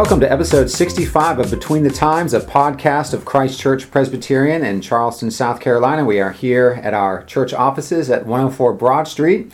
Welcome to episode 65 of Between the Times, a podcast of Christ Church Presbyterian in Charleston, South Carolina. We are here at our church offices at 104 Broad Street.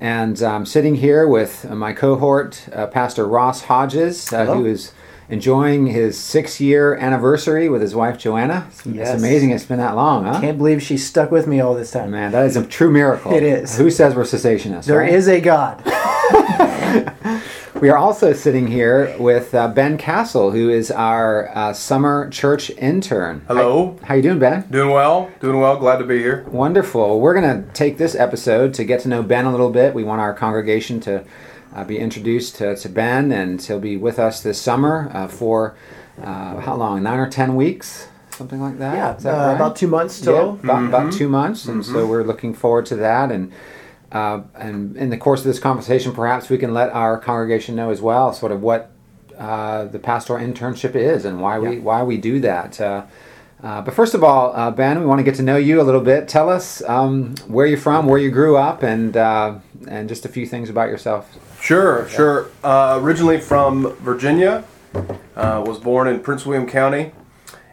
And I'm sitting here with my cohort, uh, Pastor Ross Hodges, uh, who is enjoying his six year anniversary with his wife Joanna. It's, Yes. it's amazing it's been that long, huh? I can't believe she stuck with me all this time. Man, that is a true miracle. It is. Who says we're cessationists? There right? is a God. We are also sitting here with uh, Ben Castle, who is our uh, summer church intern. Hello. How, how you doing, Ben? Doing well. Doing well. Glad to be here. Wonderful. We're going to take this episode to get to know Ben a little bit. We want our congregation to uh, be introduced to, to Ben, and he'll be with us this summer uh, for uh, how long? Nine or ten weeks, something like that. Yeah, that uh, right? about two months Yeah, total. about, about two months, and so we're looking forward to that. And uh, and in the course of this conversation, perhaps we can let our congregation know as well, sort of what uh, the pastoral internship is and why we Yeah. why we do that. Uh, uh, but first of all, uh, Ben, we want to get to know you a little bit. Tell us um, where you're from, where you grew up, and uh, and just a few things about yourself. Sure, sure. Uh, originally from Virginia, uh, was born in Prince William County,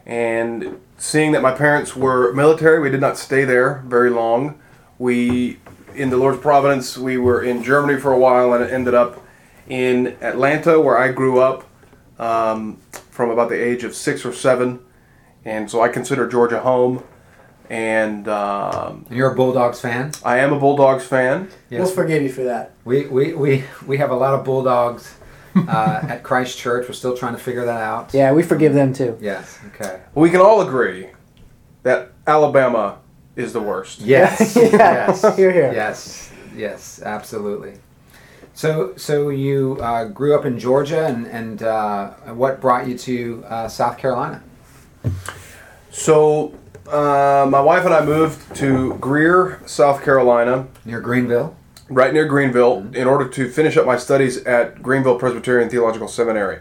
and seeing that my parents were military, we did not stay there very long. We, in the Lord's providence, we were in Germany for a while and it ended up in Atlanta, where I grew up um, from about the age of six or seven, and so I consider Georgia home. And um, And you're a Bulldogs fan. I am a Bulldogs fan. We'll forgive you for that. We, we, we, we have a lot of Bulldogs uh, at Christ Church. We're still trying to figure that out. Yeah, we forgive them too. Yes. Okay. We can all agree that Alabama is the worst. Yes. Yeah. yes. Hear, hear. Yes. Yes. Absolutely. So, so you uh, grew up in Georgia, and and uh, what brought you to uh, South Carolina? So, uh, my wife and I moved to Greer, South Carolina, Near Greenville. right near Greenville, in order to finish up my studies at Greenville Presbyterian Theological Seminary.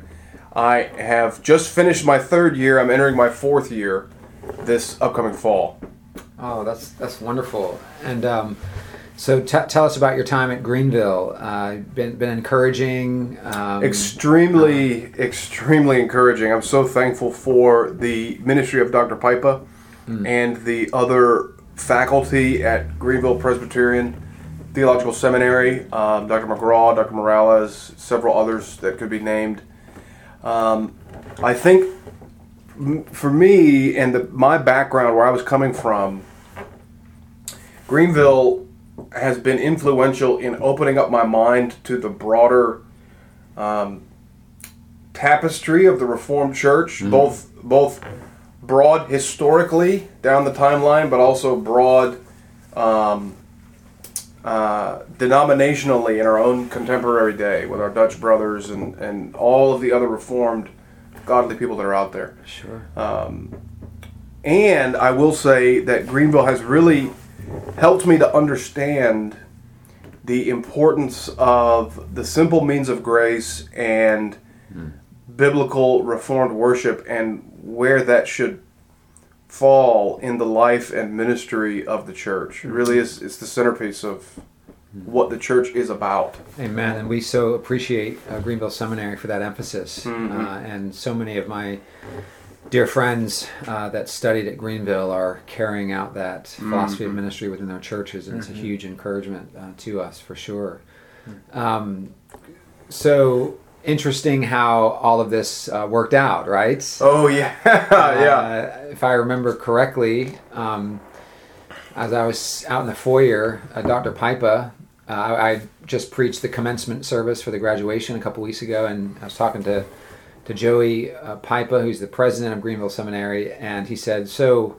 I have just finished my third year. I'm entering my fourth year this upcoming fall. Oh, that's that's wonderful. And um, so, t- tell us about your time at Greenville. Uh, been been encouraging. Um, Extremely, extremely encouraging. I'm so thankful for the ministry of Dr. Pipa and the other faculty at Greenville Presbyterian Theological Seminary, um, Dr. McGraw, Dr. Morales, several others that could be named. Um, I think for me and the, my background, where I was coming from, Greenville has been influential in opening up my mind to the broader um, tapestry of the Reformed Church, both both broad historically down the timeline, but also broad um, uh, denominationally in our own contemporary day with our Dutch brothers and, and all of the other Reformed godly people that are out there. Sure. And I will say that Greenville has really helped me to understand the importance of the simple means of grace and biblical reformed worship and where that should fall in the life and ministry of the church. It really is it's the centerpiece of what the church is about. Amen. And we so appreciate uh, Greenville Seminary for that emphasis. Uh, and so many of my dear friends uh, that studied at Greenville are carrying out that philosophy of ministry within their churches, and it's a huge encouragement uh, to us for sure. Um, so interesting how all of this uh, worked out, right? Oh yeah. yeah. Uh, if I remember correctly, um, as I was out in the foyer, uh, Dr. Pipa, uh, I, I just preached the commencement service for the graduation a couple weeks ago, and I was talking to to Joey uh, Pipa, who's the president of Greenville Seminary, and he said, "So."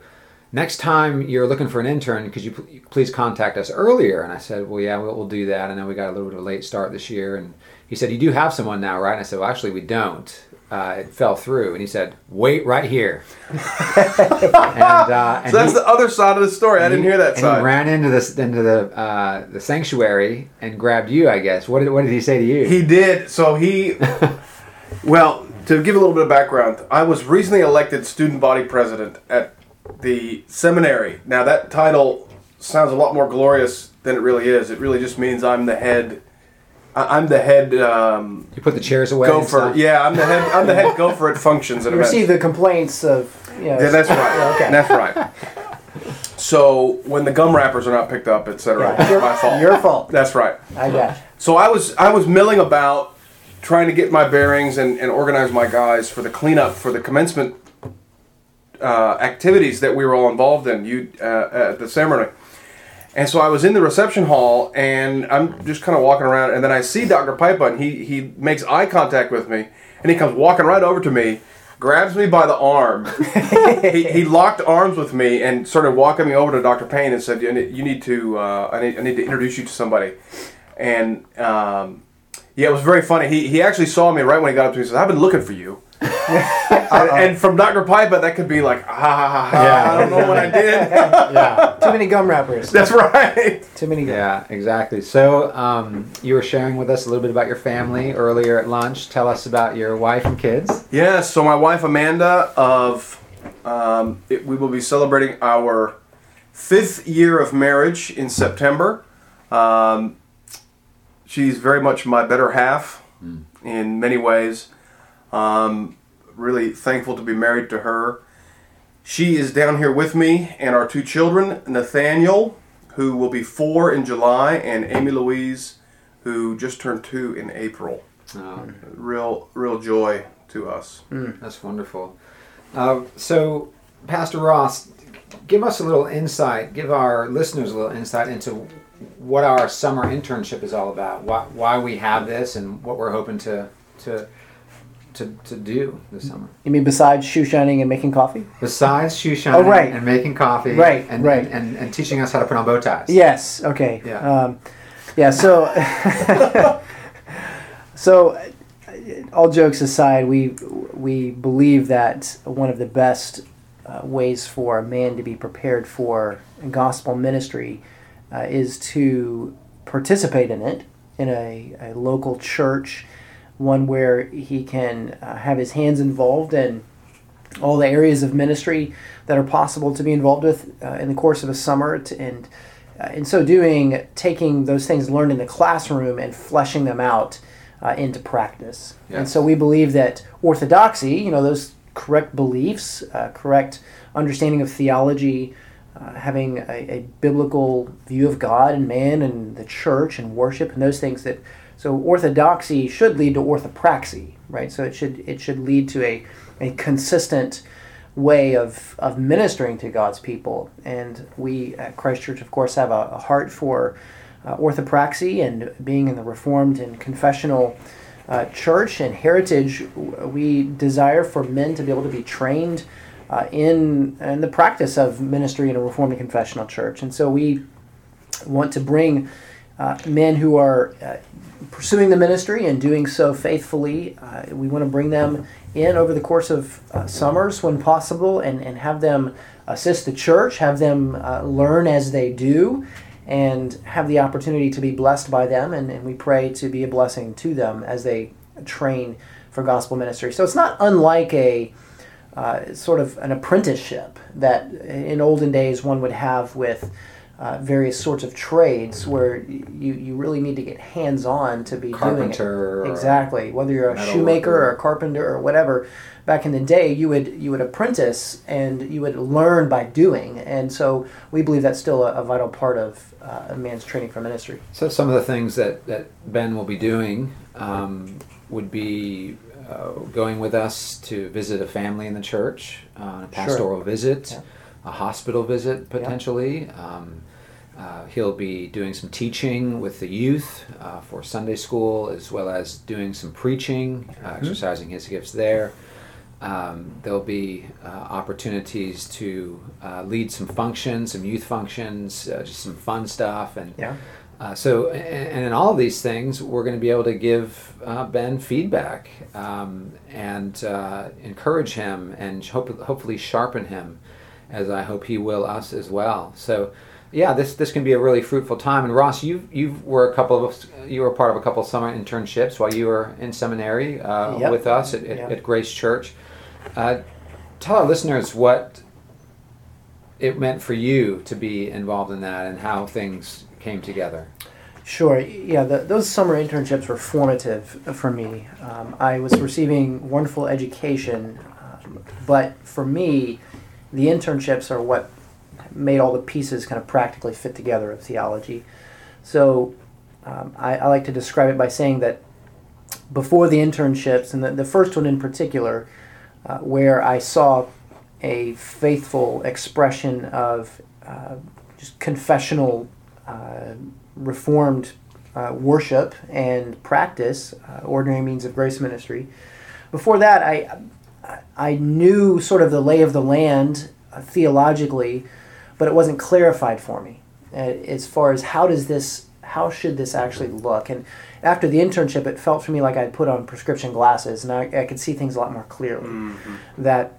Next time you're looking for an intern, could you pl- please contact us earlier? And I said, well, yeah, we'll, we'll do that. I know we got a little bit of a late start this year. And he said, you do have someone now, right? And I said, well, actually, we don't. Uh, it fell through. And he said, wait right here. and uh, and So that's he- the other side of the story. I didn't hear that side. He ran into this into the uh, the sanctuary and grabbed you. I guess. What did what did he say to you? He did. So he, well, to give a little bit of background, I was recently elected student body president at the seminary. Now that title sounds a lot more glorious than it really is. It really just means I'm the head I- I'm the head um, You put the chairs away. and gopher. stuff? Yeah, I'm the head. I'm the head gopher at functions at You events. receive the complaints of, you know. Yeah, that's right. Okay. That's right. So when the gum wrappers are not picked up, etc., Yeah, it's your- my fault. your fault. That's right. I got you. So I was I was milling about, trying to get my bearings and, and organize my guys for the cleanup for the commencement uh, activities that we were all involved in. You uh, at the ceremony. And so I was in the reception hall, and I'm just kind of walking around, and then I see Dr. Pipa, and he he makes eye contact with me, and he comes walking right over to me, grabs me by the arm. he, he locked arms with me and started walking me over to Dr. Payne and said, "You need, you need to uh, I, need, I need to introduce you to somebody." And um, yeah, it was very funny. He he actually saw me right when he got up to me. and said, "I've been looking for you." and, and from Dr. Pipa, that could be like, ah, ha, ha, ha, Yeah. I don't know what I did. Yeah. Too many gum wrappers. That's right. Too many gum. Yeah, exactly. So, um, you were sharing with us a little bit about your family earlier at lunch. Tell us about your wife and kids. Yes, so my wife Amanda of um, it, we will be celebrating our fifth year of marriage in September. Um, she's very much my better half in many ways. Um, really thankful to be married to her. She is down here with me and our two children, Nathaniel, who will be four in July, and Amy Louise, who just turned two in April. Oh, Real, real joy to us. that's wonderful. Uh, so, Pastor Ross, give us a little insight, give our listeners a little insight into what our summer internship is all about, why, why we have this, and what we're hoping to to to, to do this summer. You mean besides shoe shining and making coffee? Besides shoe shining Oh, right. and making coffee, Right, and, right. And, and, and teaching us how to put on bow ties. Yes. Okay. Yeah. Um, yeah. So, so uh, all jokes aside, we we believe that one of the best uh, ways for a man to be prepared for gospel ministry uh, is to participate in it in a, a local church, one where he can uh, have his hands involved in all the areas of ministry that are possible to be involved with uh, in the course of a summer, t- and uh, in so doing, taking those things learned in the classroom and fleshing them out uh, into practice. And so we believe that orthodoxy, you know, those correct beliefs, uh, correct understanding of theology, uh, having a, a biblical view of God and man and the church and worship and those things that so orthodoxy should lead to orthopraxy, right? So it should it should lead to a, a consistent way of, of ministering to God's people. And we at Christ Church, of course, have a, a heart for uh, orthopraxy and being in the Reformed and confessional uh, church and heritage. We desire for men to be able to be trained uh, in, in the practice of ministry in a Reformed and confessional church. And so we want to bring uh, men who are uh, pursuing the ministry and doing so faithfully. Uh, we want to bring them in over the course of uh, summers when possible and, and have them assist the church, have them uh, learn as they do, and have the opportunity to be blessed by them. And, and we pray to be a blessing to them as they train for gospel ministry. So it's not unlike a uh, sort of an apprenticeship that in olden days one would have with uh, various sorts of trades where you, you really need to get hands on to be Carpenter doing it. Exactly. Whether you're a shoemaker worker. or a carpenter or whatever, back in the day you would you would apprentice and you would learn by doing. And so we believe that's still a, a vital part of uh, a man's training for ministry. So some of the things that, that Ben will be doing um, would be uh, going with us to visit a family in the church, uh, a pastoral visit, Yeah. a hospital visit potentially. Um, uh, he'll be doing some teaching with the youth uh, for Sunday school, as well as doing some preaching, uh, exercising his gifts there. Um, there'll be uh, opportunities to uh, lead some functions, some youth functions, uh, just some fun stuff, and Yeah. Uh, so, and, in all of these things, we're going to be able to give uh, Ben feedback um, and uh, encourage him, and hope, hopefully sharpen him, as I hope he will us as well. So, yeah, this this can be a really fruitful time. And Ross, you you were a couple of you were part of a couple of summer internships while you were in seminary uh, Yep. with us at, at, Yep. at Grace Church. Uh, tell our listeners what it meant for you to be involved in that and how things came together. Sure. Yeah, the, those summer internships were formative for me. Um, I was receiving wonderful education, um, but for me, the internships are what made all the pieces kind of practically fit together of theology. So um, I, I, like to describe it by saying that before the internships, and the, the first one in particular, uh, where I saw a faithful expression of uh, just confessional, uh, reformed uh, worship and practice, uh, ordinary means of grace ministry. Before that, I I knew sort of the lay of the land uh, theologically, but it wasn't clarified for me as far as how does this how should this actually look and after the internship it felt for me like i'd put on prescription glasses and i, I could see things a lot more clearly mm-hmm. that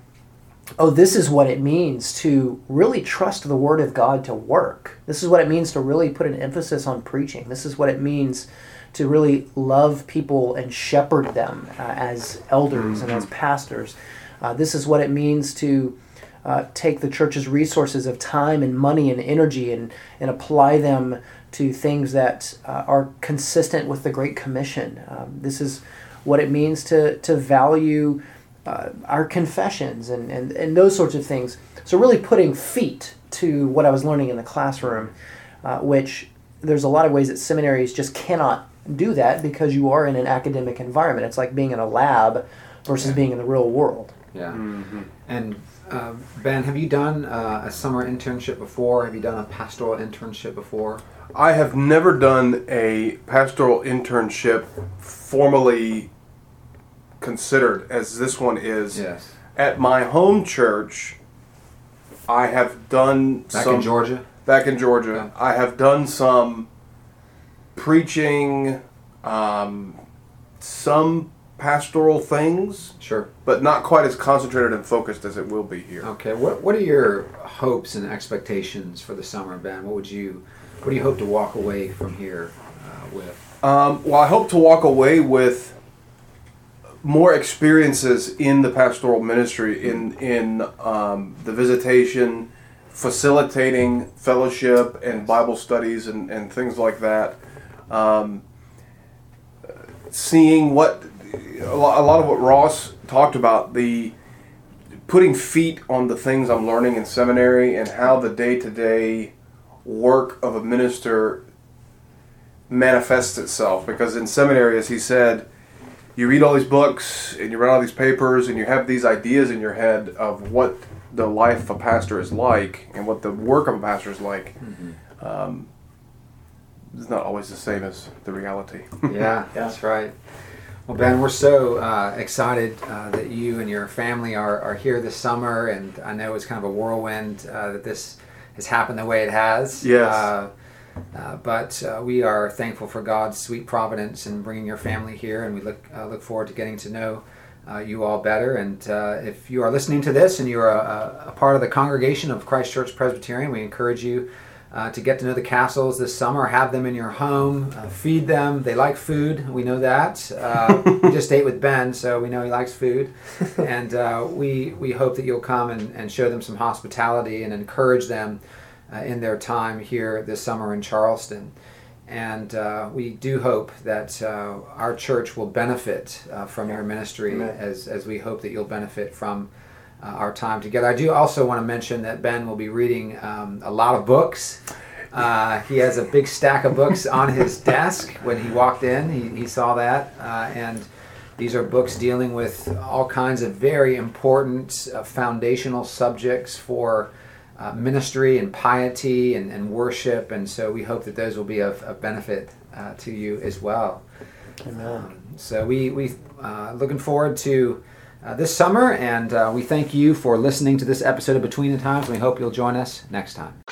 oh, this is what it means to really trust the Word of God to work. This is what it means to really put an emphasis on preaching. This is what it means to really love people and shepherd them uh, as elders mm-hmm. and as mm-hmm. pastors. Uh, this is what it means to uh, take the church's resources of time and money and energy and, and apply them to things that uh, are consistent with the Great Commission. Um, this is what it means to, to value uh, our confessions and, and, and those sorts of things. So, really putting feet to what I was learning in the classroom, uh, which there's a lot of ways that seminaries just cannot do that because you are in an academic environment. It's like being in a lab versus yeah. being in the real world. Yeah. Mm-hmm. And uh, Ben, have you done uh, a summer internship before? Have you done a pastoral internship before? I have never done a pastoral internship formally considered as this one is. Yes. At my home church, I have done some back some, in Georgia. Back in Georgia, yeah. I have done some preaching, um, some pastoral things. Sure. But not quite as concentrated and focused as it will be here. Okay. What What are your hopes and expectations for the summer, Ben? What would you What do you hope to walk away from here uh, with? Um, well, I hope to walk away with more experiences in the pastoral ministry in in um, the visitation facilitating fellowship and bible studies and, and things like that. Um, seeing what a lot of what ross talked about the putting feet on the things i'm learning in seminary and how the day-to-day work of a minister manifests itself. Because in seminary as he said you read all these books and you read all these papers and you have these ideas in your head of what the life of a pastor is like and what the work of a pastor is like. Mm-hmm. Um, it's not always the same as the reality. yeah, that's right. Well, Ben, we're so uh, excited uh, that you and your family are, are here this summer, and I know it's kind of a whirlwind uh, that this has happened the way it has. Yes. Uh, but uh, we are thankful for God's sweet providence in bringing your family here, and we look uh, look forward to getting to know uh, you all better. And uh, if you are listening to this and you are a, a, part of the congregation of Christ Church Presbyterian, we encourage you to get to know the Castles this summer. Have them in your home, feed them. They like food. We know that. we just ate with Ben, so we know he likes food. and we we hope that you'll come and, and show them some hospitality and encourage them uh, in their time here this summer in Charleston. And uh, we do hope that uh, our church will benefit uh, from your ministry as, as we hope that you'll benefit from uh, our time together. I do also want to mention that Ben will be reading um, a lot of books. Uh, he has a big stack of books on his desk when he walked in. He, he saw that. and these are books dealing with all kinds of very important foundational subjects for uh, ministry and piety and, and, worship, and so we hope that those will be of, of benefit uh, to you as well. Amen. Um, so we we uh, looking forward to uh, this summer, and uh, we thank you for listening to this episode of Between the Times. And we hope you'll join us next time.